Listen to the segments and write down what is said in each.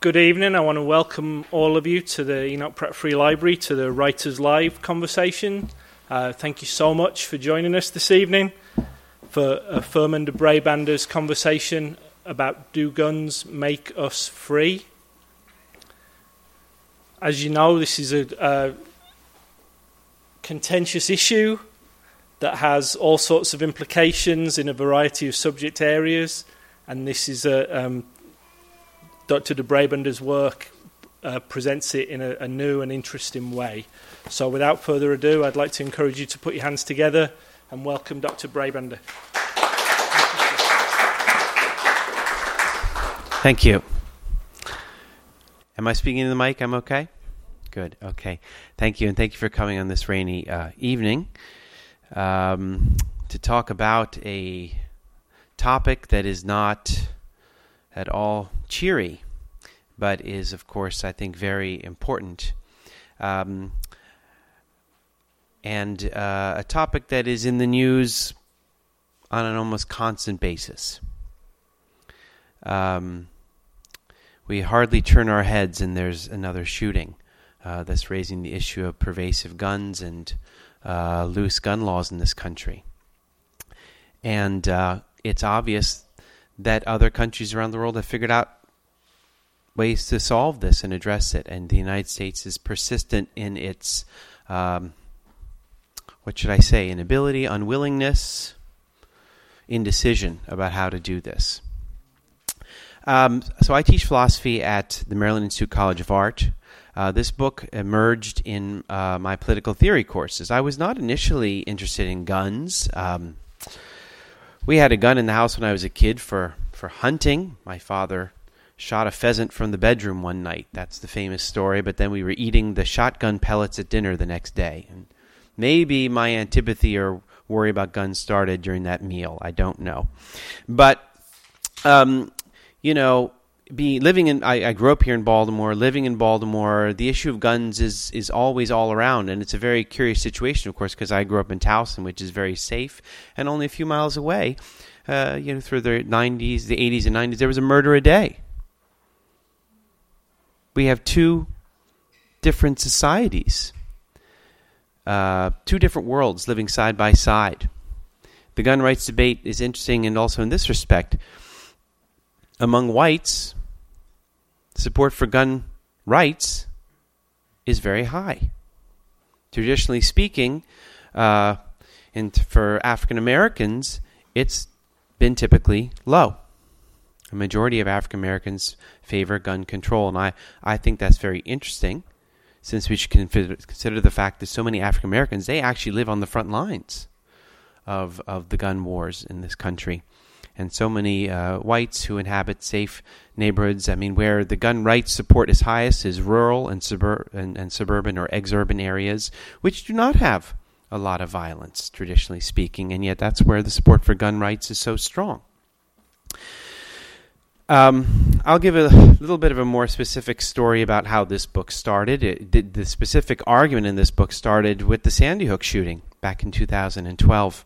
Good evening. I want to welcome all of you to the Enoch Pratt Free Library, to the Writers Live conversation. Uh, thank you so much for joining us this evening for a Firmin de Brabander's conversation about Do Guns Make Us Free? As you know, this is a, a contentious issue that has all sorts of implications in a variety of subject areas, and this is a um, Dr. de Brabander's work uh, presents it in a, a, new and interesting way. So, without further ado, I'd like to encourage you to put your hands together and welcome Dr. Brabander. Thank you. Am I speaking to the mic? I'm okay? Good. Okay. Thank you, and thank you for coming on this rainy uh, evening um, to talk about a topic that is not at all cheery, but is, of course, I think, very important. Um, and uh, a topic that is in the news on an almost constant basis. Um, we hardly turn our heads and there's another shooting uh, that's raising the issue of pervasive guns and uh, loose gun laws in this country. And uh, it's obvious that other countries around the world have figured out ways to solve this and address it. And the United States is persistent in its, um, what should I say, inability, unwillingness, indecision about how to do this. Um, so I teach philosophy at the Maryland Institute College of Art. Uh, this book emerged in uh, my political theory courses. I was not initially interested in guns. Um, we had a gun in the house when I was a kid for, for hunting. My father shot a pheasant from the bedroom one night. That's the famous story. But then we were eating the shotgun pellets at dinner the next day. And maybe my antipathy or worry about guns started during that meal. I don't know. But, um, you know, be living in I, I, grew up here in Baltimore, living in Baltimore, the issue of guns is is always all around and it's a very curious situation of course because I grew up in Towson which is very safe and only a few miles away uh, you know through the 90s, the 80s and 90s there was a murder a day. We have two different societies. Uh, two different worlds living side by side. The gun rights debate is interesting and also in this respect among whites support for gun rights is very high. Traditionally speaking, uh, and for African Americans, it's been typically low. A majority of African Americans favor gun control, and I, I think that's very interesting since we should consider the fact that so many African Americans, they actually live on the front lines of, of the gun wars in this country and so many uh, whites who inhabit safe neighborhoods. I mean, where the gun rights support is highest is rural and, suburb- and, and suburban or exurban areas, which do not have a lot of violence, traditionally speaking, and yet that's where the support for gun rights is so strong. Um, I'll give a little bit of a more specific story about how this book started. It, the, the specific argument in this book started with the Sandy Hook shooting back in 2012.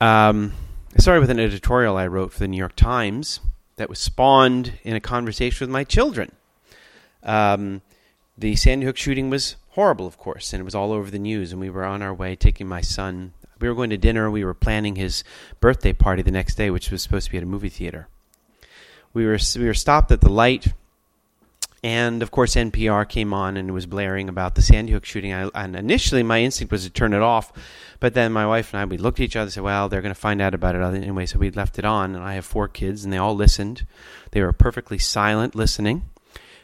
Um, I started with an editorial I wrote for the New York Times that was spawned in a conversation with my children. Um, the Sandy Hook shooting was horrible, of course, and it was all over the news. And we were on our way taking my son. We were going to dinner. We were planning his birthday party the next day, which was supposed to be at a movie theater. We were we were stopped at the light and of course, NPR came on and was blaring about the Sandy Hook shooting. I, and initially, my instinct was to turn it off, but then my wife and I we looked at each other and said, "Well, they're going to find out about it anyway." So we left it on, and I have four kids, and they all listened. They were perfectly silent listening.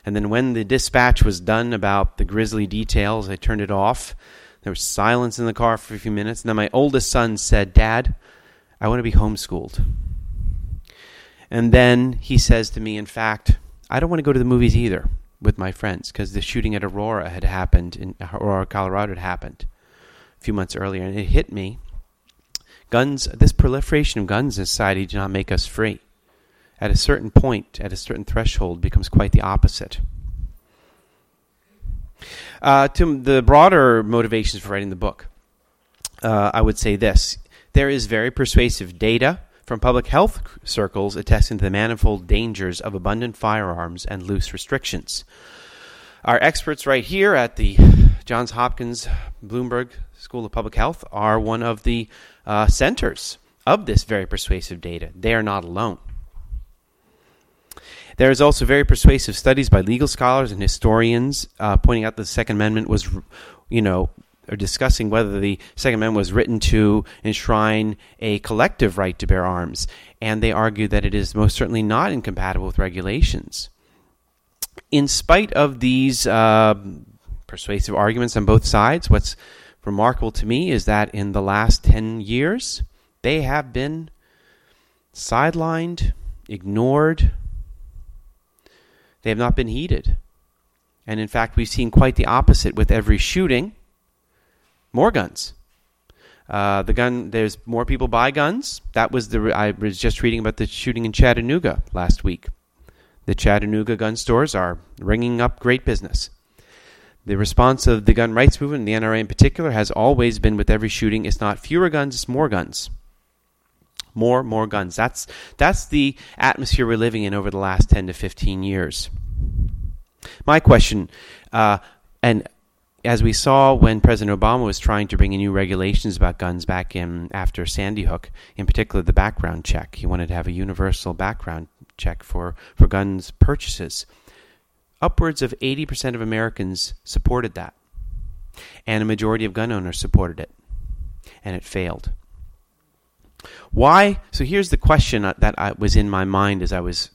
And then when the dispatch was done about the grisly details, I turned it off. There was silence in the car for a few minutes, and then my oldest son said, "Dad, I want to be homeschooled." And then he says to me, in fact. I don't want to go to the movies either with my friends because the shooting at Aurora had happened in Aurora, Colorado had happened a few months earlier, and it hit me. Guns, this proliferation of guns in society do not make us free. At a certain point, at a certain threshold, becomes quite the opposite. Uh, to the broader motivations for writing the book, uh, I would say this: there is very persuasive data from public health circles attesting to the manifold dangers of abundant firearms and loose restrictions. Our experts right here at the Johns Hopkins Bloomberg School of Public Health are one of the uh, centers of this very persuasive data. They are not alone. There is also very persuasive studies by legal scholars and historians uh, pointing out that the Second Amendment was, you know, or discussing whether the Second Amendment was written to enshrine a collective right to bear arms, and they argue that it is most certainly not incompatible with regulations. In spite of these uh, persuasive arguments on both sides, what's remarkable to me is that in the last 10 years, they have been sidelined, ignored, they have not been heeded. And in fact, we've seen quite the opposite with every shooting more guns. Uh, the gun. There's more people buy guns. That was the. I was just reading about the shooting in Chattanooga last week. The Chattanooga gun stores are ringing up great business. The response of the gun rights movement, and the NRA in particular, has always been with every shooting: it's not fewer guns, it's more guns. More, more guns. That's that's the atmosphere we're living in over the last ten to fifteen years. My question, uh, and as we saw when President Obama was trying to bring in new regulations about guns back in after Sandy Hook, in particular the background check, he wanted to have a universal background check for, for guns purchases. Upwards of 80% of Americans supported that, and a majority of gun owners supported it, and it failed. Why? So here's the question that was in my mind as I was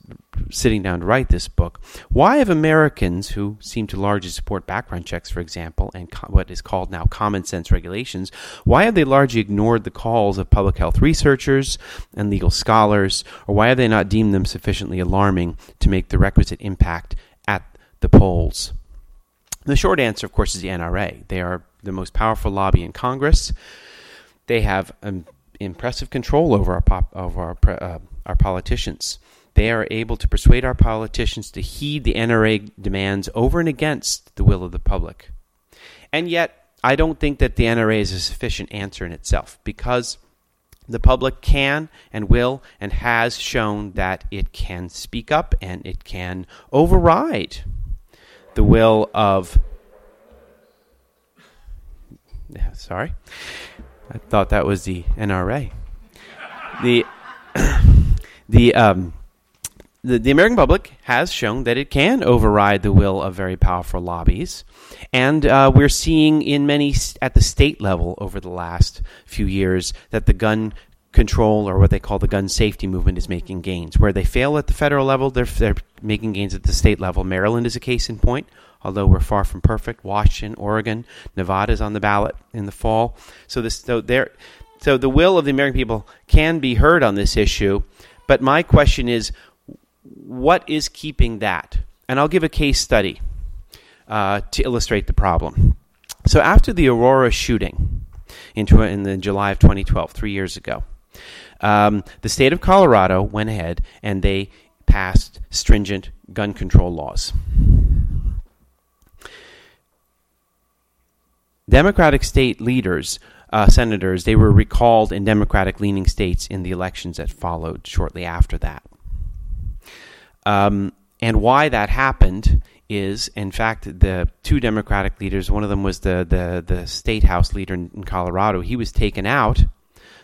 sitting down to write this book. Why have Americans who seem to largely support background checks, for example, and co- what is called now common sense regulations, why have they largely ignored the calls of public health researchers and legal scholars, or why have they not deemed them sufficiently alarming to make the requisite impact at the polls? The short answer, of course, is the NRA. They are the most powerful lobby in Congress. They have um, impressive control over our pop, over our, uh, our politicians. They are able to persuade our politicians to heed the NRA demands over and against the will of the public. And yet, I don't think that the NRA is a sufficient answer in itself because the public can and will and has shown that it can speak up and it can override the will of. Sorry, I thought that was the NRA. The the um, the, the American public has shown that it can override the will of very powerful lobbies, and uh, we're seeing in many at the state level over the last few years that the gun control or what they call the gun safety movement is making gains. Where they fail at the federal level, they're, they're making gains at the state level. Maryland is a case in point, although we're far from perfect. Washington, Oregon, Nevada is on the ballot in the fall. So this, so there, so the will of the American people can be heard on this issue. But my question is, what is keeping that? And I'll give a case study uh, to illustrate the problem. So after the Aurora shooting in, in the July of 2012, three years ago, um, the state of Colorado went ahead and they passed stringent gun control laws. Democratic state leaders, uh, senators, they were recalled in Democratic leaning states in the elections that followed shortly after that. Um, and why that happened is, in fact, the two Democratic leaders. One of them was the the, the state house leader in, Colorado. He was taken out.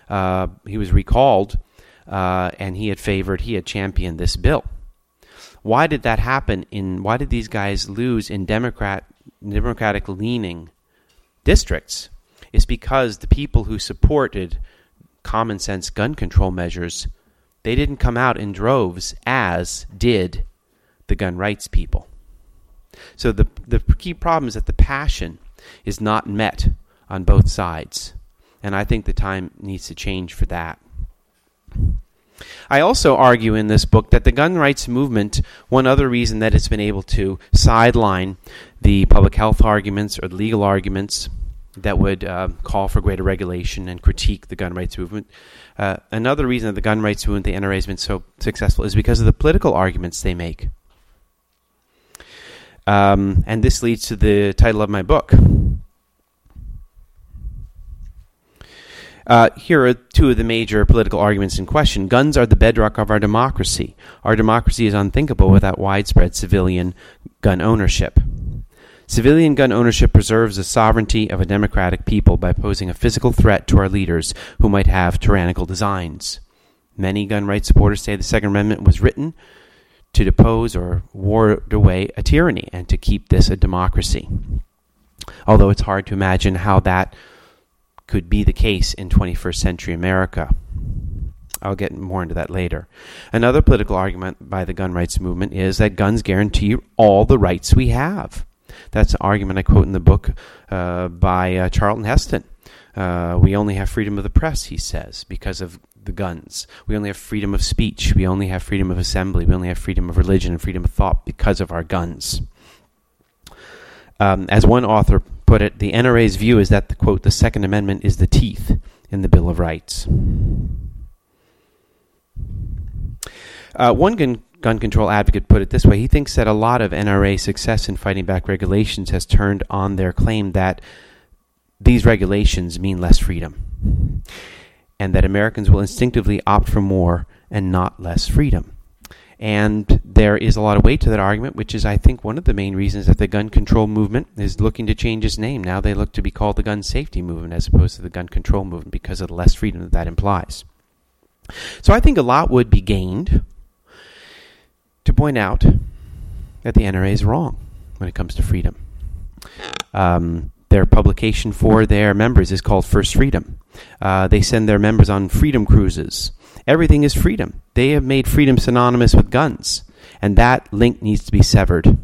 Uh, he was recalled, uh, and he had favored. He had championed this bill. Why did that happen? In why did these guys lose in Democrat Democratic leaning districts? Is because the people who supported common sense gun control measures they didn't come out in droves as did the gun rights people. So the, the key problem is that the passion is not met on both sides. And I think the time needs to change for that. I also argue in this book that the gun rights movement, one other reason that it's been able to sideline the public health arguments or the legal arguments that would uh, call for greater regulation and critique the gun rights movement. Uh, another reason that the gun rights movement, the NRA, has been so successful is because of the political arguments they make. Um, and this leads to the title of my book. Uh, here are two of the major political arguments in question. Guns are the bedrock of our democracy. Our democracy is unthinkable without widespread civilian gun ownership. Civilian gun ownership preserves the sovereignty of a democratic people by posing a physical threat to our leaders who might have tyrannical designs. Many gun rights supporters say the Second Amendment was written to depose or ward away a tyranny and to keep this a democracy. Although it's hard to imagine how that could be the case in 21st century America. I'll get more into that later. Another political argument by the gun rights movement is that guns guarantee all the rights we have. That's an argument I quote in the book uh, by uh, Charlton Heston. Uh, we only have freedom of the press, he says, because of the guns. We only have freedom of speech. We only have freedom of assembly. We only have freedom of religion and freedom of thought because of our guns. Um, as one author put it, the NRA's view is that, the, quote, the Second Amendment is the teeth in the Bill of Rights. Uh, one gun, gun control advocate put it this way he thinks that a lot of NRA success in fighting back regulations has turned on their claim that these regulations mean less freedom, and that Americans will instinctively opt for more and not less freedom. And there is a lot of weight to that argument, which is, I think, one of the main reasons that the gun control movement is looking to change its name. Now they look to be called the gun safety movement as opposed to the gun control movement because of the less freedom that that implies. So I think a lot would be gained to point out that the NRA is wrong when it comes to freedom. Um, their publication for their members is called First Freedom. Uh, they send their members on freedom cruises. Everything is freedom. They have made freedom synonymous with guns, and that link needs to be severed.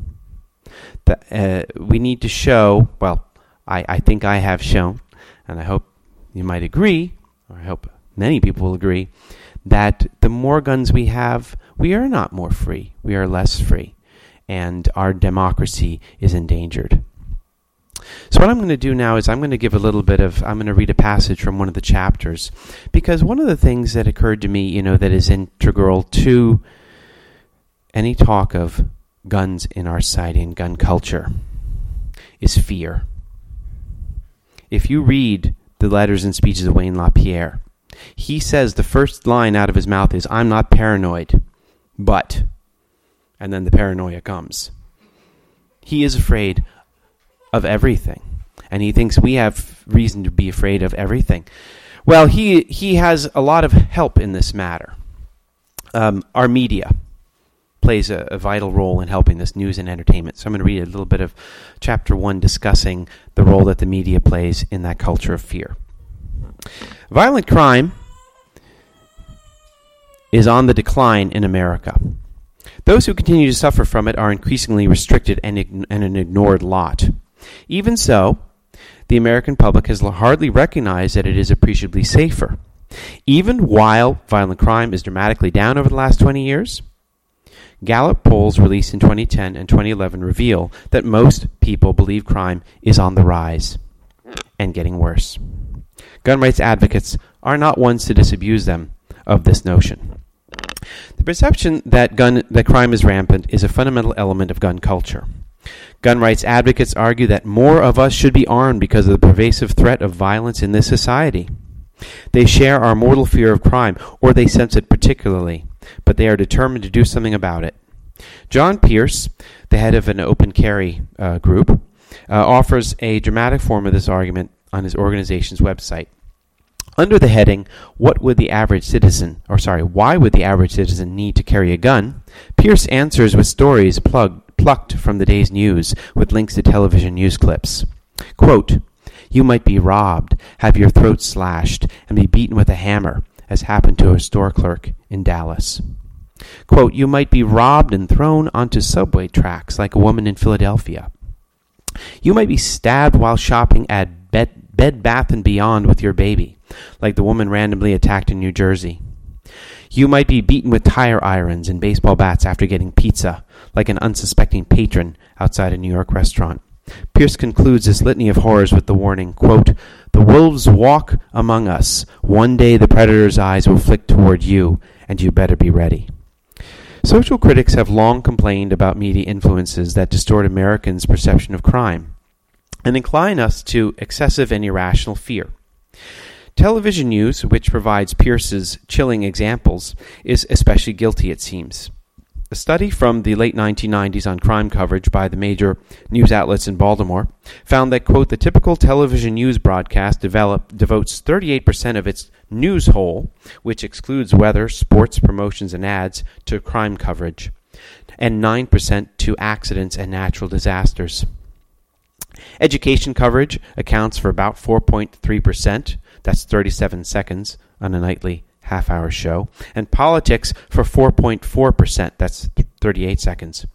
The, uh, we need to show, well, I, I think I have shown, and I hope you might agree, or I hope many people will agree, that the more guns we have, we are not more free. We are less free. And our democracy is endangered. So, what I'm going to do now is I'm going to give a little bit of, I'm going to read a passage from one of the chapters. Because one of the things that occurred to me, you know, that is integral to any talk of guns in our society and gun culture is fear. If you read the letters and speeches of Wayne LaPierre, he says the first line out of his mouth is, I'm not paranoid, but, and then the paranoia comes. He is afraid of everything. And he thinks we have reason to be afraid of everything. Well, he, he has a lot of help in this matter. Um, our media plays a, a, vital role in helping this news and entertainment. So I'm going to read a little bit of chapter one discussing the role that the media plays in that culture of fear. Violent crime is on the decline in America. Those who continue to suffer from it are increasingly restricted and, and an ignored lot. Even so, the American public has hardly recognized that it is appreciably safer. Even while violent crime is dramatically down over the last 20 years, Gallup polls released in 2010 and 2011 reveal that most people believe crime is on the rise and getting worse. Gun rights advocates are not ones to disabuse them of this notion. The perception that gun that crime is rampant is a fundamental element of gun culture. Gun rights advocates argue that more of us should be armed because of the pervasive threat of violence in this society. They share our mortal fear of crime, or they sense it particularly, but they are determined to do something about it. John Pierce, the head of an open carry uh, group, uh, offers a dramatic form of this argument on his organization's website. Under the heading, What would the average citizen, or sorry, why would the average citizen need to carry a gun? Pierce answers with stories plucked from the day's news with links to television news clips. Quote, you might be robbed, have your throat slashed, and be beaten with a hammer, as happened to a store clerk in Dallas. Quote, you might be robbed and thrown onto subway tracks like a woman in Philadelphia. You might be stabbed while shopping at Bed, Bath and Beyond with your baby, like the woman randomly attacked in New Jersey. You might be beaten with tire irons and baseball bats after getting pizza, like an unsuspecting patron outside a New York restaurant. Pierce concludes this litany of horrors with the warning, quote, The wolves walk among us. One day the predator's eyes will flick toward you, and you better be ready. Social critics have long complained about media influences that distort Americans' perception of crime and incline us to excessive and irrational fear. Television news, which provides Pierce's chilling examples, is especially guilty, it seems. A study from the late 1990s on crime coverage by the major news outlets in Baltimore found that, quote, the typical television news broadcast develop, devotes 38% of its news whole, which excludes weather, sports, promotions, and ads, to crime coverage, and 9% to accidents and natural disasters. Education coverage accounts for about 4.3%, that's 37 seconds on a nightly half hour show, and politics for 4.4%, that's 38 seconds.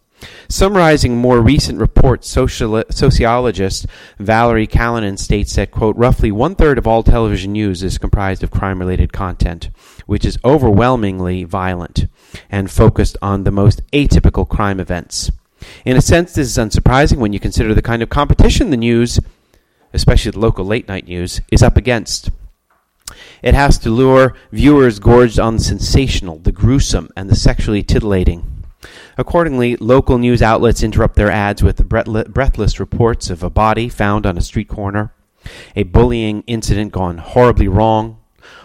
Summarizing more recent reports, sociologist Valerie Callanan states that, quote, roughly one third of all television news is comprised of crime related content, which is overwhelmingly violent and focused on the most atypical crime events. In a sense, this is unsurprising when you consider the kind of competition the news, especially the local late night news, is up against. It has to lure viewers gorged on the sensational, the gruesome, and the sexually titillating. Accordingly, local news outlets interrupt their ads with breathless reports of a body found on a street corner, a bullying incident gone horribly wrong,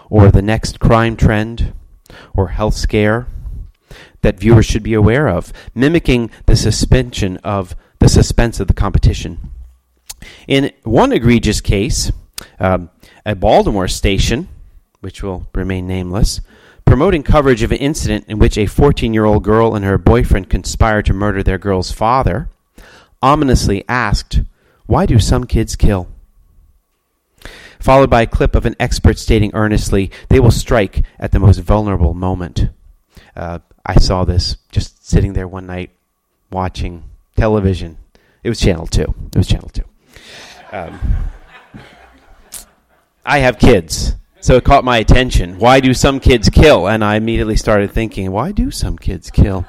or the next crime trend, or health scare that viewers should be aware of, mimicking the suspension of the suspense of the competition. In one egregious case, um, a Baltimore station, which will remain nameless, promoting coverage of an incident in which a 14 year old girl and her boyfriend conspired to murder their girl's father, ominously asked, Why do some kids kill? Followed by a clip of an expert stating earnestly, They will strike at the most vulnerable moment. Uh, I saw this just sitting there one night watching television. It was Channel 2. It was Channel 2. Um, I have kids, so it caught my attention. Why do some kids kill? And I immediately started thinking, why do some kids kill?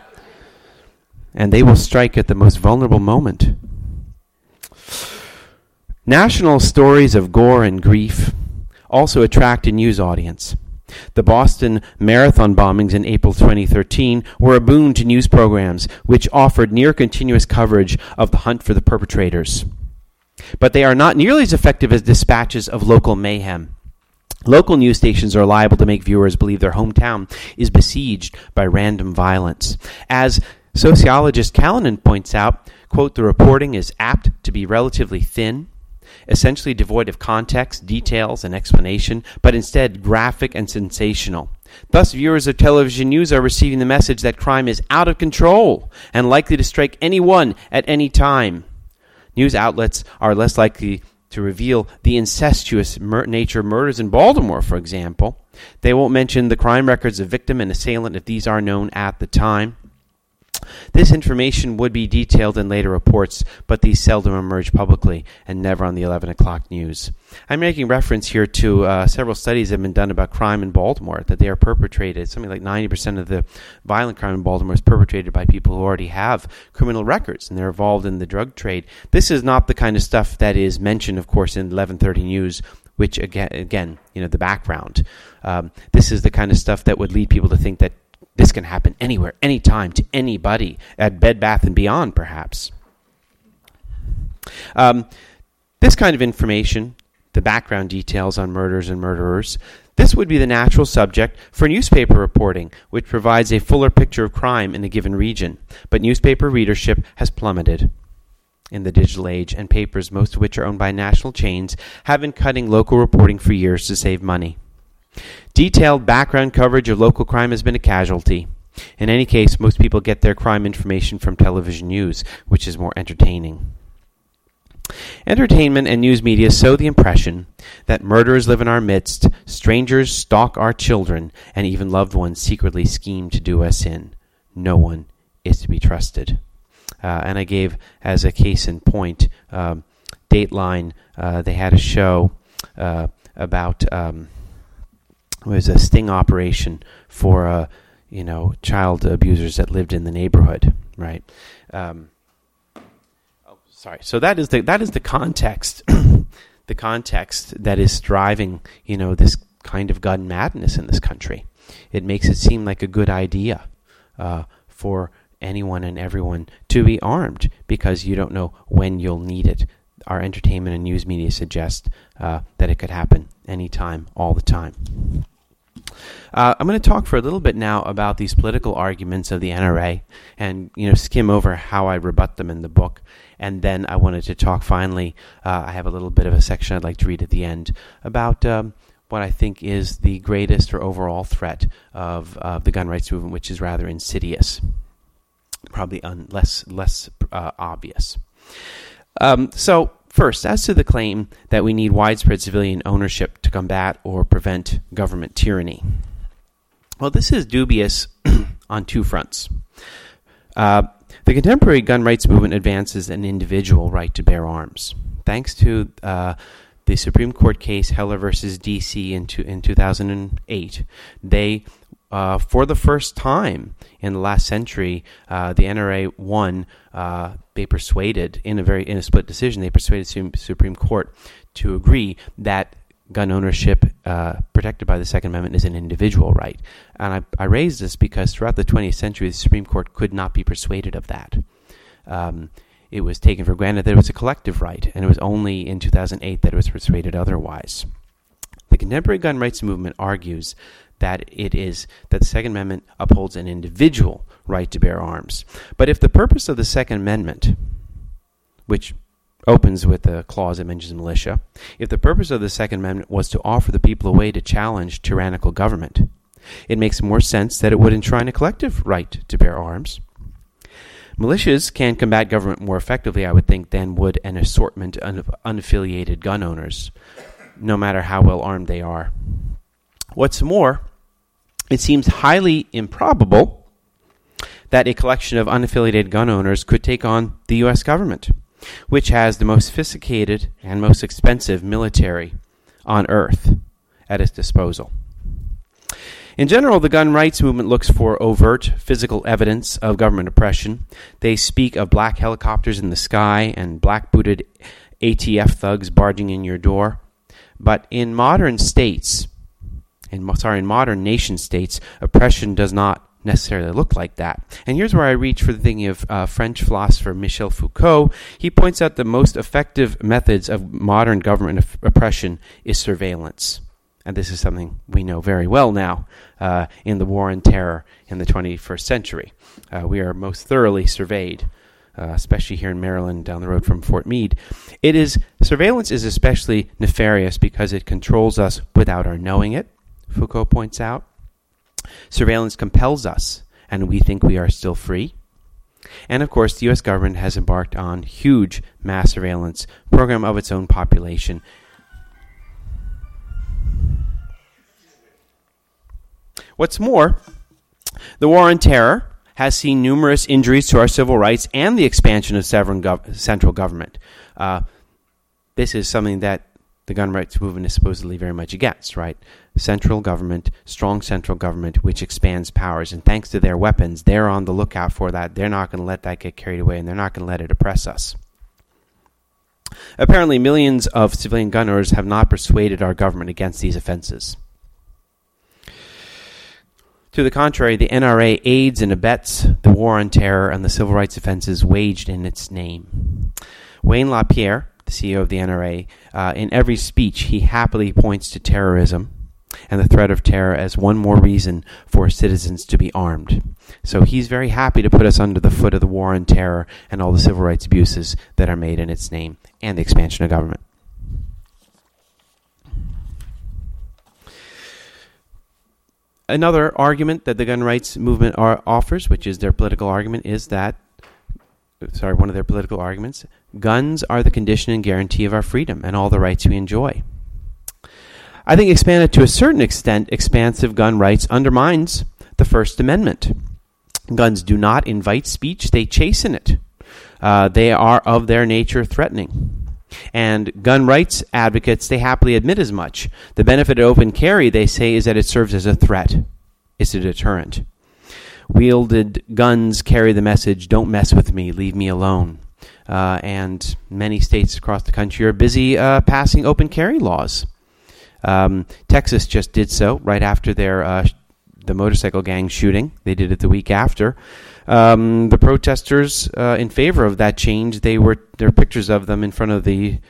And they will strike at the most vulnerable moment. National stories of gore and grief also attract a news audience. The Boston Marathon bombings in April 2013 were a boon to news programs, which offered near continuous coverage of the hunt for the perpetrators but they are not nearly as effective as dispatches of local mayhem. Local news stations are liable to make viewers believe their hometown is besieged by random violence. As sociologist Callanan points out, quote, the reporting is apt to be relatively thin, essentially devoid of context, details, and explanation, but instead graphic and sensational. Thus, viewers of television news are receiving the message that crime is out of control and likely to strike anyone at any time. News outlets are less likely to reveal the incestuous mur- nature of murders in Baltimore, for example. They won't mention the crime records of victim and assailant if these are known at the time. This information would be detailed in later reports, but these seldom emerge publicly and never on the 11 o'clock news. I'm making reference here to uh, several studies that have been done about crime in Baltimore, that they are perpetrated. Something like 90% of the violent crime in Baltimore is perpetrated by people who already have criminal records and they're involved in the drug trade. This is not the kind of stuff that is mentioned, of course, in 1130 News which again, again, you know, the background. Um, this is the kind of stuff that would lead people to think that this can happen anywhere, anytime, to anybody, at Bed Bath and Beyond, perhaps. Um, this kind of information, the background details on murders and murderers, this would be the natural subject for newspaper reporting, which provides a fuller picture of crime in a given region. But newspaper readership has plummeted in the digital age, and papers, most of which are owned by national chains, have been cutting local reporting for years to save money. Detailed background coverage of local crime has been a casualty. In any case, most people get their crime information from television news, which is more entertaining. Entertainment and news media sow the impression that murderers live in our midst, strangers stalk our children, and even loved ones secretly scheme to do us in. No one is to be trusted. Uh, and I gave as a case in point, um, Dateline, uh, they had a show uh, about. Um, was a sting operation for uh, you know child abusers that lived in the neighborhood, right? Um, oh, sorry. So that is the that is the context, the context that is driving you know this kind of gun madness in this country. It makes it seem like a good idea uh, for anyone and everyone to be armed because you don't know when you'll need it. Our entertainment and news media suggest uh, that it could happen anytime, all the time. Uh, I'm going to talk for a little bit now about these political arguments of the NRA, and you know skim over how I rebut them in the book, and then I wanted to talk finally. Uh, I have a little bit of a section I'd like to read at the end about um, what I think is the greatest or overall threat of the gun rights movement, which is rather insidious, probably un- less less uh, obvious. Um, so First, as to the claim that we need widespread civilian ownership to combat or prevent government tyranny. Well, this is dubious on two fronts. Uh, the contemporary gun rights movement advances an individual right to bear arms. Thanks to uh, the Supreme Court case Heller versus D.C. in, two, in 2008, they uh, for the first time in the last century, uh, the NRA won. They persuaded in a very in a split decision. They persuaded Supreme Court to agree that gun ownership uh, protected by the Second Amendment is an individual right. And I, I raise this because throughout the 20th century, the Supreme Court could not be persuaded of that. Um, it was taken for granted that it was a collective right, and it was only in 2008 that it was persuaded otherwise. The contemporary gun rights movement argues that it is that the Second Amendment upholds an individual right to bear arms. But if the purpose of the Second Amendment, which opens with the clause that mentions militia, if the purpose of the Second Amendment was to offer the people a way to challenge tyrannical government, it makes more sense that it would enshrine a collective right to bear arms. Militias can combat government more effectively, I would think, than would an assortment of unaffiliated gun owners, no matter how well armed they are. What's more, it seems highly improbable that a collection of unaffiliated gun owners could take on the U.S. government, which has the most sophisticated and most expensive military on earth at its disposal. In general, the gun rights movement looks for overt physical evidence of government oppression. They speak of black helicopters in the sky and black booted ATF thugs barging in your door. But in modern states, in sorry, in modern nation states, oppression does not necessarily look like that. And here's where I reach for the thinking of uh, French philosopher Michel Foucault. He points out the most effective methods of modern government of oppression is surveillance. And this is something we know very well now uh, in the war on terror in the 21st century. Uh, we are most thoroughly surveyed. Uh, especially here in Maryland, down the road from Fort Meade, it is surveillance is especially nefarious because it controls us without our knowing it. Foucault points out. Surveillance compels us, and we think we are still free. And of course, the U.S. government has embarked on huge mass surveillance program of its own population. What's more, the war on terror has seen numerous injuries to our civil rights and the expansion of gov- central government. Uh, this is something that the gun rights movement is supposedly very much against, right? Central government, strong central government, which expands powers. And thanks to their weapons, they're on the lookout for that. They're not going to let that get carried away, and they're not going to let it oppress us. Apparently, millions of civilian gun owners have not persuaded our government against these offenses. To the contrary, the NRA aids and abets the war on terror and the civil rights offenses waged in its name. Wayne LaPierre, the CEO of the NRA, uh, in every speech, he happily points to terrorism and the threat of terror as one more reason for citizens to be armed. So he's very happy to put us under the foot of the war on terror and all the civil rights abuses that are made in its name and the expansion of government. Another argument that the gun rights movement are, offers, which is their political argument, is that sorry, one of their political arguments guns are the condition and guarantee of our freedom and all the rights we enjoy. I think expanded to a certain extent, expansive gun rights undermines the First Amendment. Guns do not invite speech, they chasten it. Uh, they are of their nature threatening. And gun rights advocates, they happily admit as much. The benefit of open carry, they say, is that it serves as a threat, it's a deterrent wielded guns carry the message, don't mess with me, leave me alone. Uh, and many states across the country are busy uh, passing open carry laws. Um, Texas just did so right after their uh, the motorcycle gang shooting. They did it the week after. Um, the protesters uh, in favor of that change, they were there are pictures of them in front of the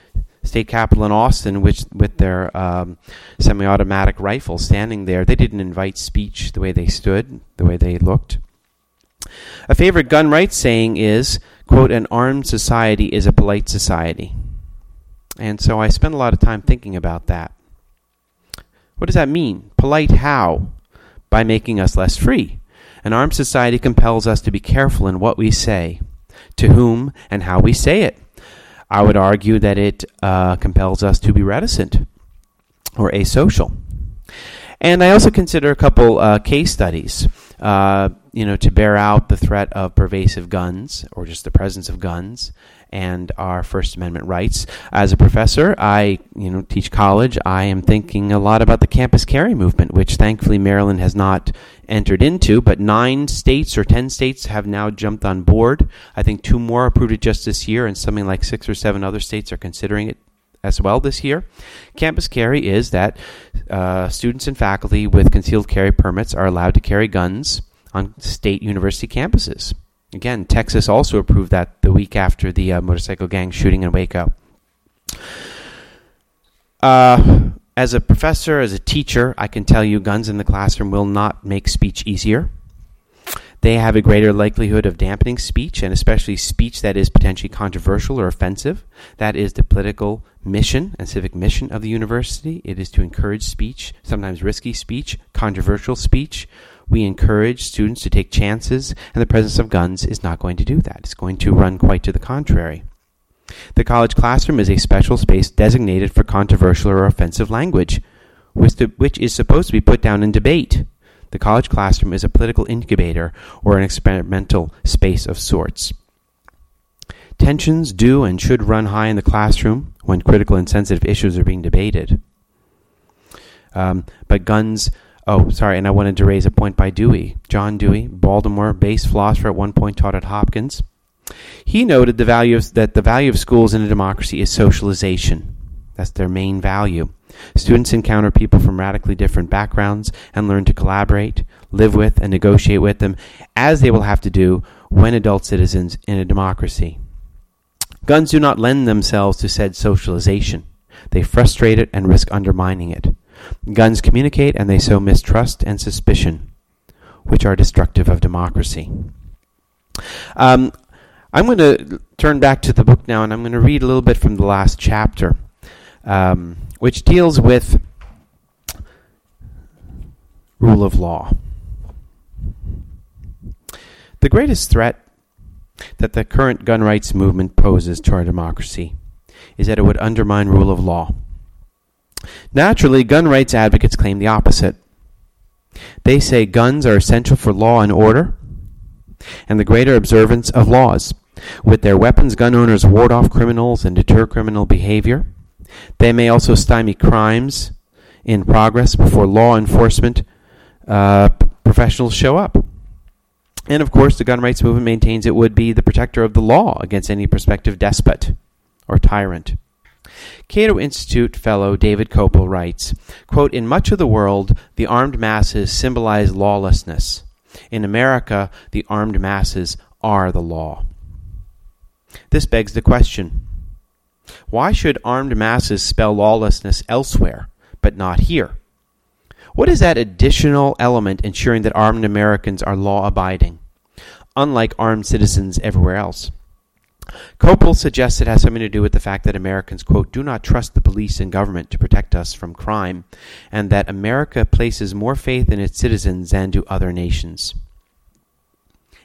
state capitol in Austin, which with their um, semi-automatic rifles standing there. They didn't invite speech the way they stood, the way they looked. A favorite gun rights saying is, quote, an armed society is a polite society. And so I spent a lot of time thinking about that. What does that mean? Polite how? By making us less free. An armed society compels us to be careful in what we say, to whom, and how we say it. I would argue that it uh, compels us to be reticent or asocial. And I also consider a couple uh, case studies, uh, you know, to bear out the threat of pervasive guns or just the presence of guns and our First Amendment rights. As a professor, I you know teach college. I am thinking a lot about the campus carry movement, which thankfully Maryland has not entered into, but nine states or ten states have now jumped on board. I think two more approved it just this year, and something like six or seven other states are considering it as well this year. Campus carry is that uh, students and faculty with concealed carry permits are allowed to carry guns on state university campuses. Again, Texas also approved that the week after the uh, motorcycle gang shooting in Waco. Uh, as a professor, as a teacher, I can tell you guns in the classroom will not make speech easier. They have a greater likelihood of dampening speech, and especially speech that is potentially controversial or offensive. That is the political mission and civic mission of the university. It is to encourage speech, sometimes risky speech, controversial speech, we encourage students to take chances, and the presence of guns is not going to do that. It's going to run quite to the contrary. The college classroom is a special space designated for controversial or offensive language, which is supposed to be put down in debate. The college classroom is a political incubator or an experimental space of sorts. Tensions do and should run high in the classroom when critical and sensitive issues are being debated. Um, but guns Oh, sorry, and I wanted to raise a point by Dewey. John Dewey, Baltimore based philosopher at one point taught at Hopkins. He noted the value of, that the value of schools in a democracy is socialization. That's their main value. Students encounter people from radically different backgrounds and learn to collaborate, live with, and negotiate with them, as they will have to do when adult citizens in a democracy. Guns do not lend themselves to said socialization. They frustrate it and risk undermining it. Guns communicate and they sow mistrust and suspicion, which are destructive of democracy. Um, I'm going to turn back to the book now and I'm going to read a little bit from the last chapter, um, which deals with rule of law. The greatest threat that the current gun rights movement poses to our democracy is that it would undermine rule of law. Naturally, gun rights advocates claim the opposite. They say guns are essential for law and order and the greater observance of laws. With their weapons, gun owners ward off criminals and deter criminal behavior. They may also stymie crimes in progress before law enforcement uh, professionals show up. And of course, the gun rights movement maintains it would be the protector of the law against any prospective despot or tyrant. Cato Institute fellow David Kopel writes, quote, In much of the world, the armed masses symbolize lawlessness. In America, the armed masses are the law. This begs the question why should armed masses spell lawlessness elsewhere, but not here? What is that additional element ensuring that armed Americans are law abiding, unlike armed citizens everywhere else? Kopel suggests it has something to do with the fact that Americans, quote, do not trust the police and government to protect us from crime, and that America places more faith in its citizens than do other nations.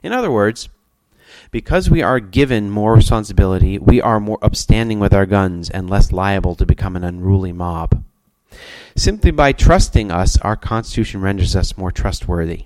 In other words, because we are given more responsibility, we are more upstanding with our guns and less liable to become an unruly mob. Simply by trusting us, our Constitution renders us more trustworthy.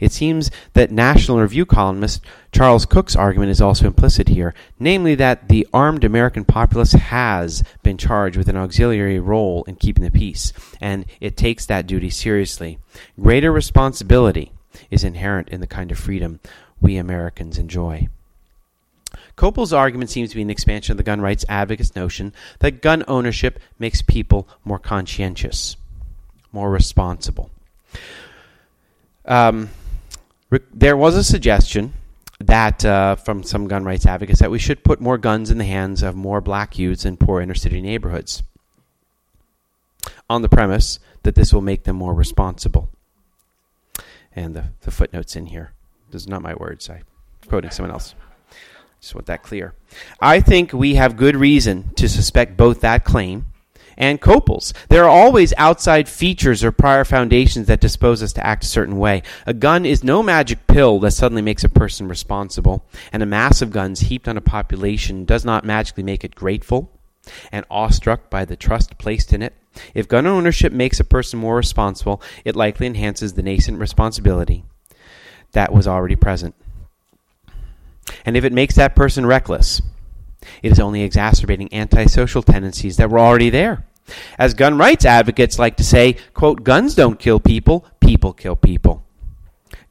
It seems that National Review columnist Charles Cooke's argument is also implicit here, namely that the armed American populace has been charged with an auxiliary role in keeping the peace, and it takes that duty seriously. Greater responsibility is inherent in the kind of freedom we Americans enjoy. Kopel's argument seems to be an expansion of the gun rights advocates' notion that gun ownership makes people more conscientious, more responsible. Um, there was a suggestion that uh, from some gun rights advocates that we should put more guns in the hands of more black youths in poor inner city neighborhoods on the premise that this will make them more responsible. And the, the footnotes in here. Those are not my words. I'm quoting someone else. Just want that clear. I think we have good reason to suspect both that claim and Kopel's. There are always outside features or prior foundations that dispose us to act a certain way. A gun is no magic pill that suddenly makes a person responsible, and a mass of guns heaped on a population does not magically make it grateful and awestruck by the trust placed in it. If gun ownership makes a person more responsible, it likely enhances the nascent responsibility that was already present. And if it makes that person reckless, it is only exacerbating antisocial tendencies that were already there. As gun rights advocates like to say, quote, guns don't kill people, people kill people.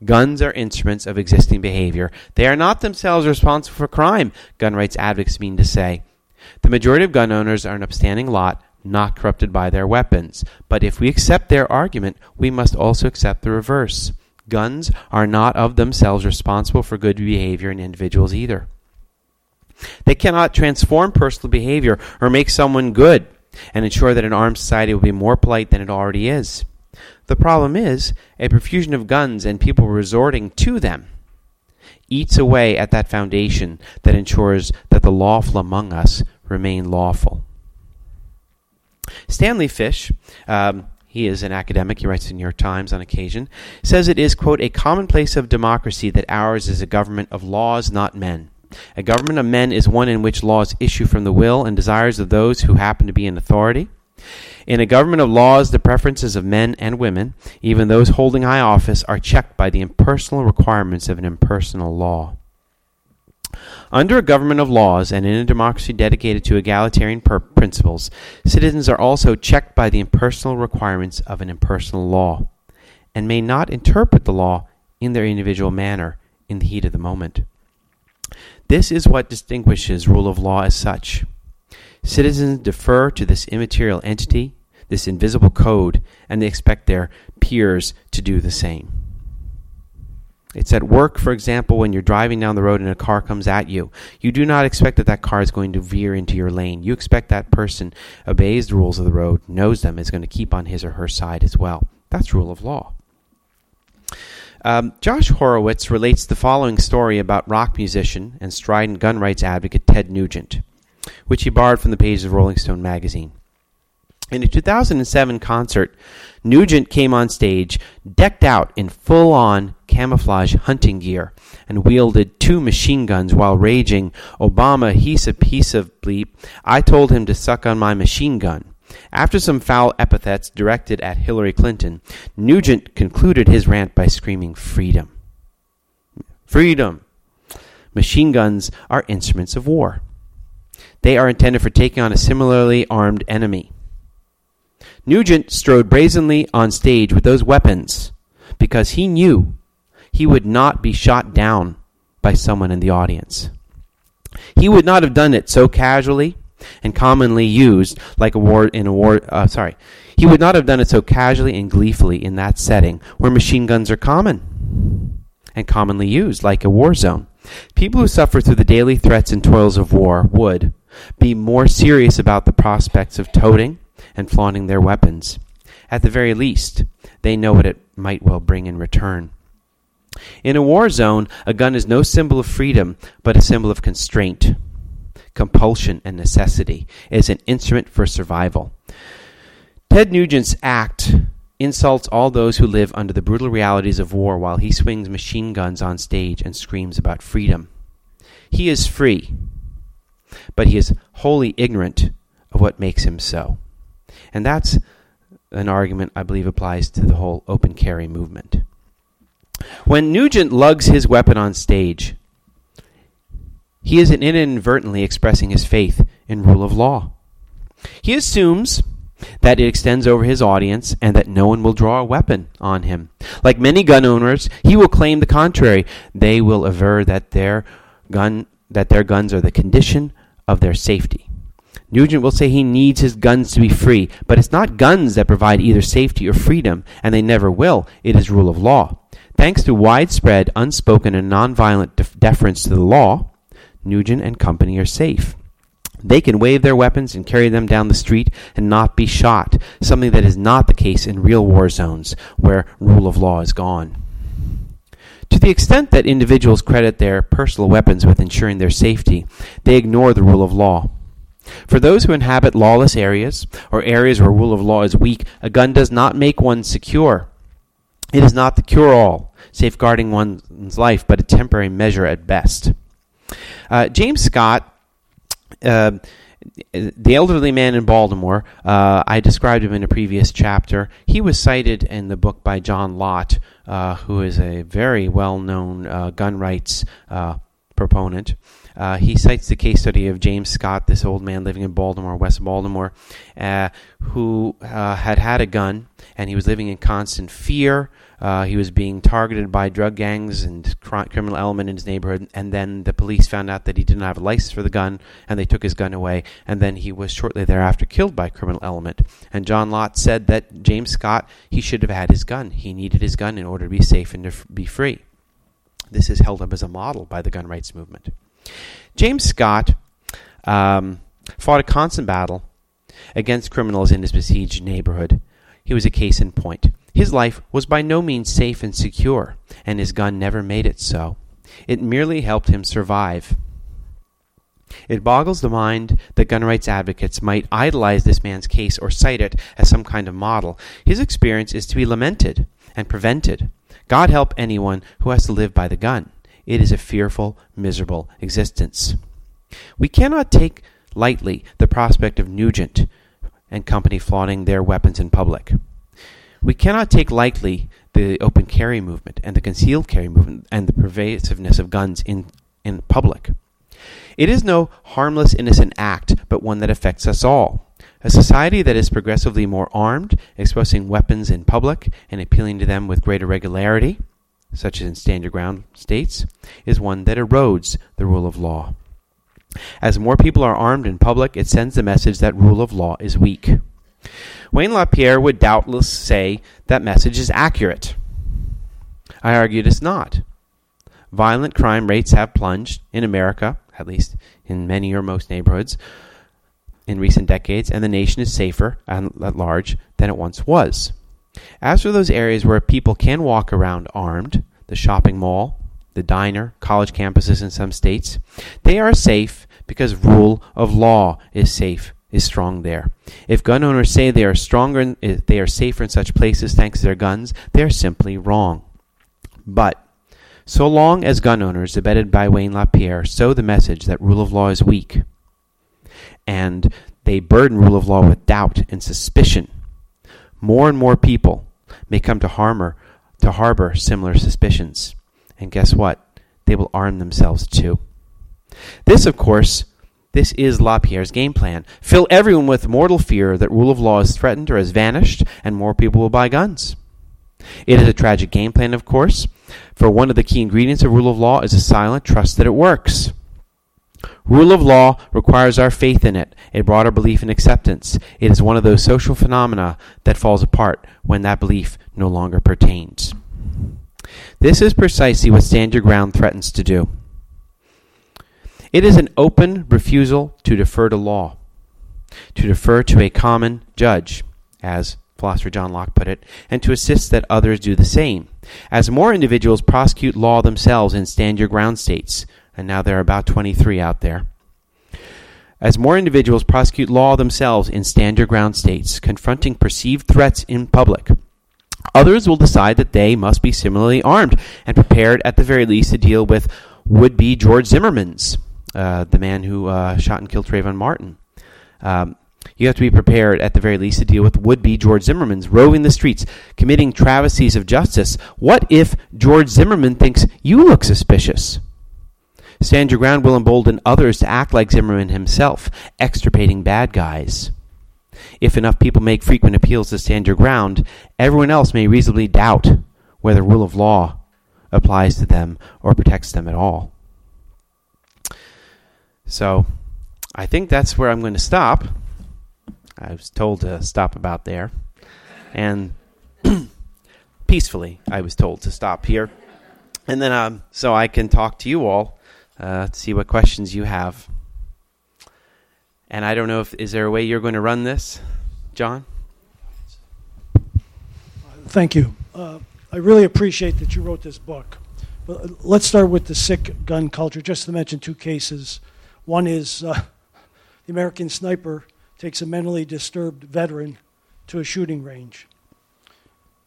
Guns are instruments of existing behavior. They are not themselves responsible for crime, gun rights advocates mean to say. The majority of gun owners are an upstanding lot, not corrupted by their weapons. But if we accept their argument, we must also accept the reverse. Guns are not of themselves responsible for good behavior in individuals either. They cannot transform personal behavior or make someone good and ensure that an armed society will be more polite than it already is. The problem is a profusion of guns and people resorting to them eats away at that foundation that ensures that the lawful among us remain lawful. Stanley Fish, um, he is an academic, he writes in the New York Times on occasion, says it is, quote, a commonplace of democracy that ours is a government of laws, not men. A government of men is one in which laws issue from the will and desires of those who happen to be in authority. In a government of laws, the preferences of men and women, even those holding high office, are checked by the impersonal requirements of an impersonal law. Under a government of laws and in a democracy dedicated to egalitarian per- principles, citizens are also checked by the impersonal requirements of an impersonal law, and may not interpret the law in their individual manner in the heat of the moment. This is what distinguishes rule of law as such. Citizens defer to this immaterial entity, this invisible code, and they expect their peers to do the same. It's at work, for example, when you're driving down the road and a car comes at you. You do not expect that that car is going to veer into your lane. You expect that person obeys the rules of the road, knows them, is going to keep on his or her side as well. That's rule of law. Um, Josh Horowitz relates the following story about rock musician and strident gun rights advocate Ted Nugent, which he borrowed from the pages of Rolling Stone magazine. In a 2007 concert, Nugent came on stage decked out in full on camouflage hunting gear and wielded two machine guns while raging, Obama, he's a piece of bleep. I told him to suck on my machine gun. After some foul epithets directed at Hillary Clinton, Nugent concluded his rant by screaming, Freedom! Freedom! Machine guns are instruments of war. They are intended for taking on a similarly armed enemy. Nugent strode brazenly on stage with those weapons because he knew he would not be shot down by someone in the audience. He would not have done it so casually and commonly used like a war in a war. Uh, sorry, he would not have done it so casually and gleefully in that setting where machine guns are common and commonly used like a war zone. People who suffer through the daily threats and toils of war would be more serious about the prospects of toting and flaunting their weapons. At the very least, they know what it might well bring in return. In a war zone, a gun is no symbol of freedom, but a symbol of constraint compulsion, and necessity. It is an instrument for survival. Ted Nugent's act insults all those who live under the brutal realities of war while he swings machine guns on stage and screams about freedom. He is free, but he is wholly ignorant of what makes him so. And that's an argument I believe applies to the whole open carry movement. When Nugent lugs his weapon on stage, he is inadvertently expressing his faith in rule of law. He assumes that it extends over his audience and that no one will draw a weapon on him. Like many gun owners, he will claim the contrary. They will aver that their gun that their guns are the condition of their safety. Nugent will say he needs his guns to be free, but it's not guns that provide either safety or freedom, and they never will. It is rule of law. Thanks to widespread, unspoken, and nonviolent def- deference to the law, Nugent and company are safe. They can wave their weapons and carry them down the street and not be shot, something that is not the case in real war zones where rule of law is gone. To the extent that individuals credit their personal weapons with ensuring their safety, they ignore the rule of law. For those who inhabit lawless areas, or areas where rule of law is weak, a gun does not make one secure. It is not the cure all, safeguarding one's life, but a temporary measure at best. Uh, James Scott, uh, the elderly man in Baltimore, uh, I described him in a previous chapter. He was cited in the book by John Lott, uh, who is a very well known uh, gun rights uh, proponent. Uh, he cites the case study of James Scott, this old man living in Baltimore, West Baltimore, uh, who uh, had had a gun and he was living in constant fear. Uh, he was being targeted by drug gangs and cr- criminal element in his neighborhood, and then the police found out that he didn't have a license for the gun, and they took his gun away. And then he was shortly thereafter killed by criminal element. And John Lott said that James Scott he should have had his gun. He needed his gun in order to be safe and to f- be free. This is held up as a model by the gun rights movement. James Scott um, fought a constant battle against criminals in his besieged neighborhood. He was a case in point. His life was by no means safe and secure, and his gun never made it so. It merely helped him survive. It boggles the mind that gun rights advocates might idolize this man's case or cite it as some kind of model. His experience is to be lamented and prevented. God help anyone who has to live by the gun. It is a fearful, miserable existence. We cannot take lightly the prospect of Nugent and company flaunting their weapons in public. We cannot take lightly the open carry movement and the concealed carry movement and the pervasiveness of guns in, in public. It is no harmless, innocent act, but one that affects us all. A society that is progressively more armed, expressing weapons in public and appealing to them with greater regularity, such as in stand your ground states, is one that erodes the rule of law. As more people are armed in public, it sends the message that rule of law is weak. Wayne LaPierre would doubtless say that message is accurate. I argue it is not. Violent crime rates have plunged in America, at least in many or most neighborhoods, in recent decades, and the nation is safer at large than it once was. As for those areas where people can walk around armed, the shopping mall, the diner, college campuses in some states, they are safe because rule of law is safe is strong there. If gun owners say they are stronger they are safer in such places thanks to their guns, they are simply wrong. But so long as gun owners, abetted by Wayne LaPierre, sow the message that rule of law is weak, and they burden rule of law with doubt and suspicion, more and more people may come to harbor, to harbor similar suspicions. And guess what? They will arm themselves too. This, of course, this is LaPierre's game plan. Fill everyone with mortal fear that rule of law is threatened or has vanished, and more people will buy guns. It is a tragic game plan, of course, for one of the key ingredients of rule of law is a silent trust that it works. Rule of law requires our faith in it, a broader belief in acceptance. It is one of those social phenomena that falls apart when that belief no longer pertains. This is precisely what Stand Your Ground threatens to do. It is an open refusal to defer to law, to defer to a common judge, as philosopher John Locke put it, and to insist that others do the same. As more individuals prosecute law themselves in stand your ground states, and now there are about 23 out there, as more individuals prosecute law themselves in stand your ground states, confronting perceived threats in public, others will decide that they must be similarly armed and prepared at the very least to deal with would be George Zimmerman's, uh, the man who uh, shot and killed Trayvon Martin. Um, you have to be prepared, at the very least, to deal with would be George Zimmerman's roving the streets, committing travesties of justice. What if George Zimmerman thinks you look suspicious? Stand your ground will embolden others to act like Zimmerman himself, extirpating bad guys. If enough people make frequent appeals to stand your ground, everyone else may reasonably doubt whether rule of law applies to them or protects them at all. So, I think that's where I'm going to stop. I was told to stop about there. And peacefully, I was told to stop here. And then, um, so I can talk to you all, uh, to see what questions you have. And I don't know if, is there a way you're going to run this, John? Thank you. Uh, I really appreciate that you wrote this book. But let's start with the sick gun culture, just to mention two cases. One is uh, the American sniper takes a mentally disturbed veteran to a shooting range.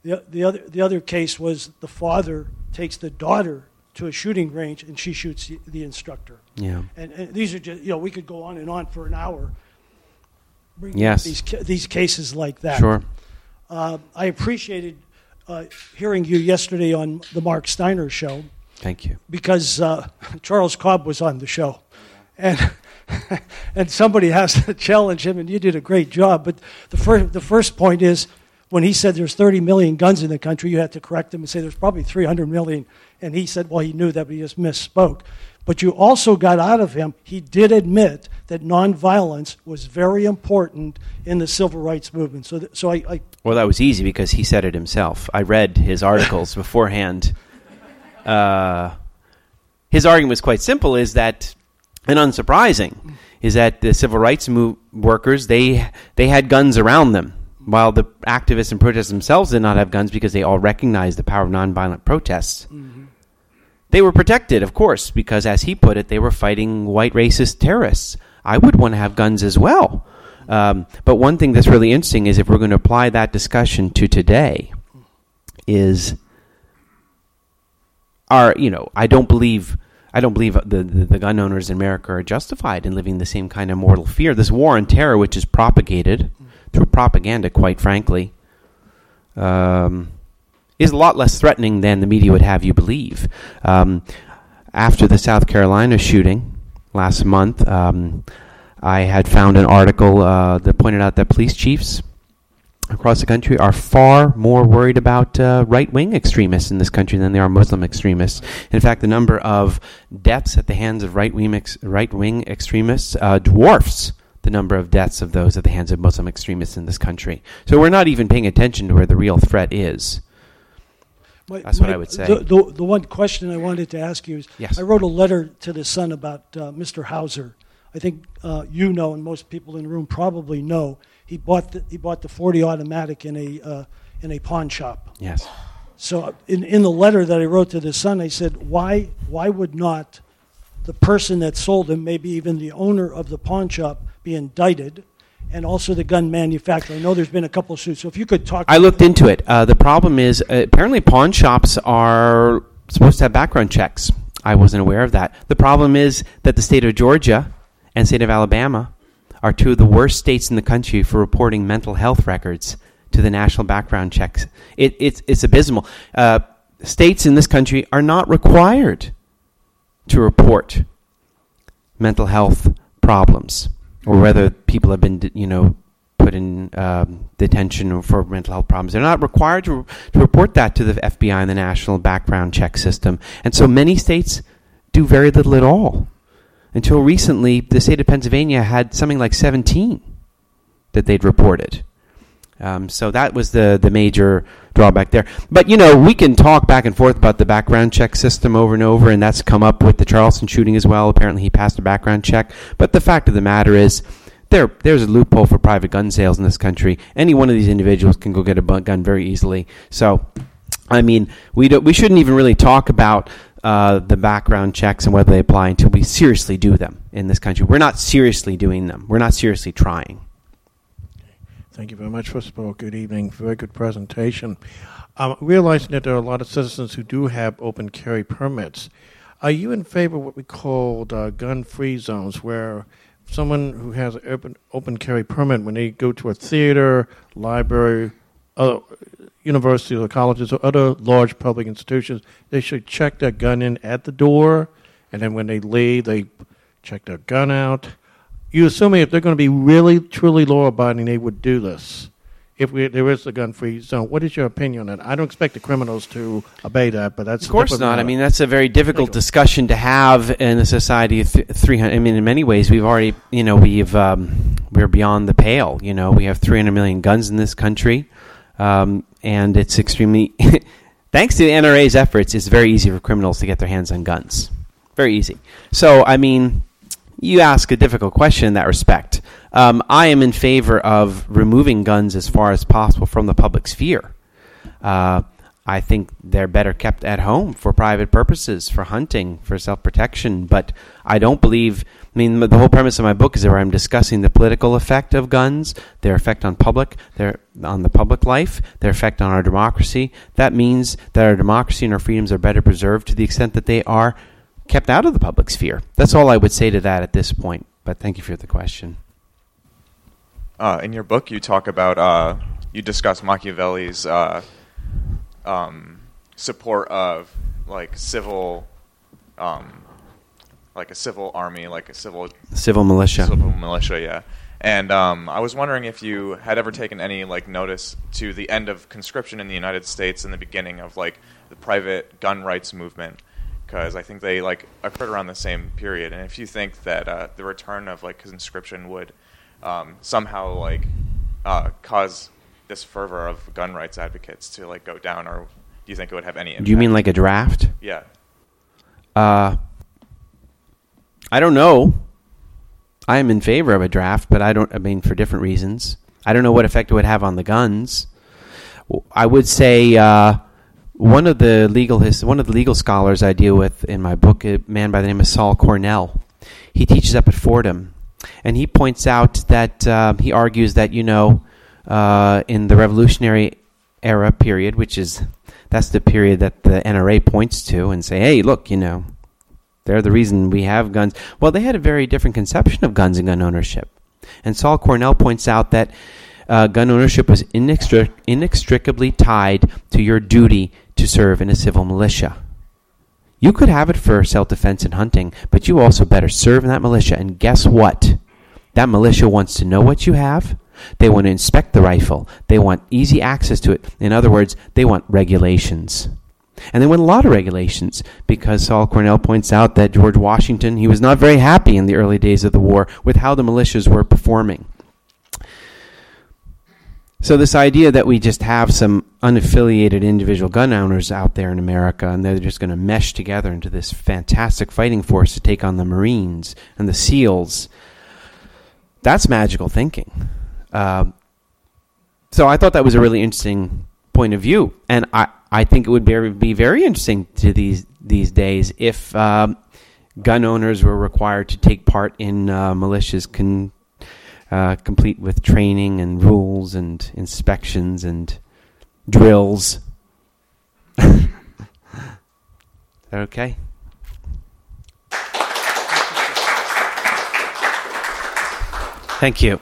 The, the, other, the other case was the father takes the daughter to a shooting range and she shoots the, the instructor. Yeah. And, and these are just, you know, we could go on and on for an hour. Yes. These, these cases like that. Sure. Uh, I appreciated uh, hearing you yesterday on the Marc Steiner show Thank you. because uh, Charles Cobb was on the show, and and somebody has to challenge him, and you did a great job. But the first the first point is when he said there's 30 million guns in the country, you had to correct him and say there's probably 300 million, and he said, well, he knew that, but he just misspoke. But you also got out of him, he did admit that nonviolence was very important in the civil rights movement. So, th- so I, I Well, that was easy because he said it himself. I read his articles beforehand. Uh, his argument was quite simple: is that, and unsurprising, is that the civil rights mo- workers they they had guns around them, while the activists and protesters themselves did not have guns because they all recognized the power of nonviolent protests. They were protected, of course, because as he put it, they were fighting white racist terrorists. I would want to have guns as well. Um, but one thing that's really interesting is if we're going to apply that discussion to today, is are you know I don't believe I don't believe the, the the gun owners in America are justified in living the same kind of mortal fear. This war on terror, which is propagated through propaganda, quite frankly, um, is a lot less threatening than the media would have you believe. Um, after the South Carolina shooting last month, um, I had found an article uh, that pointed out that police chiefs across the country are far more worried about uh, right wing extremists in this country than they are Muslim extremists. In fact, the number of deaths at the hands of right wing ex- extremists uh, dwarfs the number of deaths of those at the hands of Muslim extremists in this country. So we're not even paying attention to where the real threat is. My- That's what my- I would say. The, the, the one question I wanted to ask you is Yes. I wrote a letter to the Sun about uh, Mr. Houser. I think uh, you know, and most people in the room probably know. He bought the, he bought the 40 automatic in a, uh, in a pawn shop. Yes. So in, in the letter that I wrote to the Sun, I said, why, why would not the person that sold him, maybe even the owner of the pawn shop, be indicted? And also the gun manufacturer. I know there's been a couple of suits. So if you could talk. I looked into it. Uh, the problem is uh, apparently pawn shops are supposed to have background checks. I wasn't aware of that. The problem is that the state of Georgia and state of Alabama are two of the worst states in the country for reporting mental health records to the national background checks. It, it's, it's abysmal. Uh, states in this country are not required to report mental health problems or whether people have been, you know, put in um, detention for mental health problems. They're not required to, to report that to the FBI and the national background check system. And so many states do very little at all. Until recently, the state of Pennsylvania had something like 17 that they'd reported. Um, so that was the, the major drawback there. But, you know, we can talk back and forth about the background check system over and over, and that's come up with the Charleston shooting as well. Apparently, he passed a background check. But the fact of the matter is, there, there's a loophole for private gun sales in this country. Any one of these individuals can go get a gun very easily. So, I mean, we, don't, we shouldn't even really talk about uh, the background checks and whether they apply until we seriously do them in this country. We're not seriously doing them, we're not seriously trying. Thank you very much. First of all, good evening. Very good presentation. Um, realizing that there are a lot of citizens who do have open carry permits, are you in favor of what we call uh, gun-free zones, where someone who has an open, open carry permit, when they go to a theater, library, uh, universities or colleges or other large public institutions, they should check their gun in at the door, and then when they leave, they check their gun out. You assuming if they're going to be really truly law abiding, they would do this. if we, there is a gun-free zone. What is your opinion on it? I don't expect the criminals to obey that, but that's Of course not. I mean, that's a very difficult Legal. discussion to have in a society of th- 300. I mean, in many ways, we've already, you know, we've um, we're beyond the pale. You know, we have 300 million guns in this country, um, and it's extremely. thanks to the NRA's efforts, it's very easy for criminals to get their hands on guns. Very easy. So, I mean, you ask a difficult question in that respect. Um, I am in favor of removing guns as far as possible from the public sphere. Uh, I think they're better kept at home for private purposes, for hunting, for self protection. But I don't believe. I mean, the whole premise of my book is where I'm discussing the political effect of guns, their effect on public, their on the public life, their effect on our democracy. That means that our democracy and our freedoms are better preserved to the extent that they are kept out of the public sphere. That's all I would say to that at this point. But thank you for the question. Uh, in your book, you talk about uh, you discuss Machiavelli's uh, um, support of like civil, um, like a civil army, like a civil Civil militia. civil militia, yeah. And um, I was wondering if you had ever taken any like notice to the end of conscription in the United States and the beginning of like the private gun rights movement, because I think they like occurred around the same period. And if you think that uh, the return of like conscription would um, somehow like uh, cause this fervor of gun rights advocates to like go down, or do you think it would have any impact? Do you mean like a draft? yeah? Uh, I don't know. I am in favor of a draft, but I don't. I mean, for different reasons. I don't know what effect it would have on the guns. I would say uh, one of the legal his, one of the legal scholars I deal with in my book, a man by the name of Saul Cornell. He teaches up at Fordham, and he points out that uh, he argues that you know uh, in the Revolutionary era period, which is that's the period that the NRA points to and say, hey, look, you know, they're the reason we have guns. Well, they had a very different conception of guns and gun ownership. And Saul Cornell points out that uh, gun ownership was inextric- inextricably tied to your duty to serve in a civil militia. You could have it for self defense and hunting, but you also better serve in that militia. And guess what? That militia wants to know what you have. They want to inspect the rifle. They want easy access to it. In other words, they want regulations. And they want a lot of regulations because Saul Cornell points out that George Washington, he was not very happy in the early days of the war with how the militias were performing. So this idea that we just have some unaffiliated individual gun owners out there in America and they're just going to mesh together into this fantastic fighting force to take on the Marines and the SEALs, that's magical thinking. Uh, so I thought that was a really interesting point of view, and I, I think it would be, be very interesting to these these days if um, gun owners were required to take part in uh, militias con, uh, complete with training and rules and inspections and drills. okay. Thank you.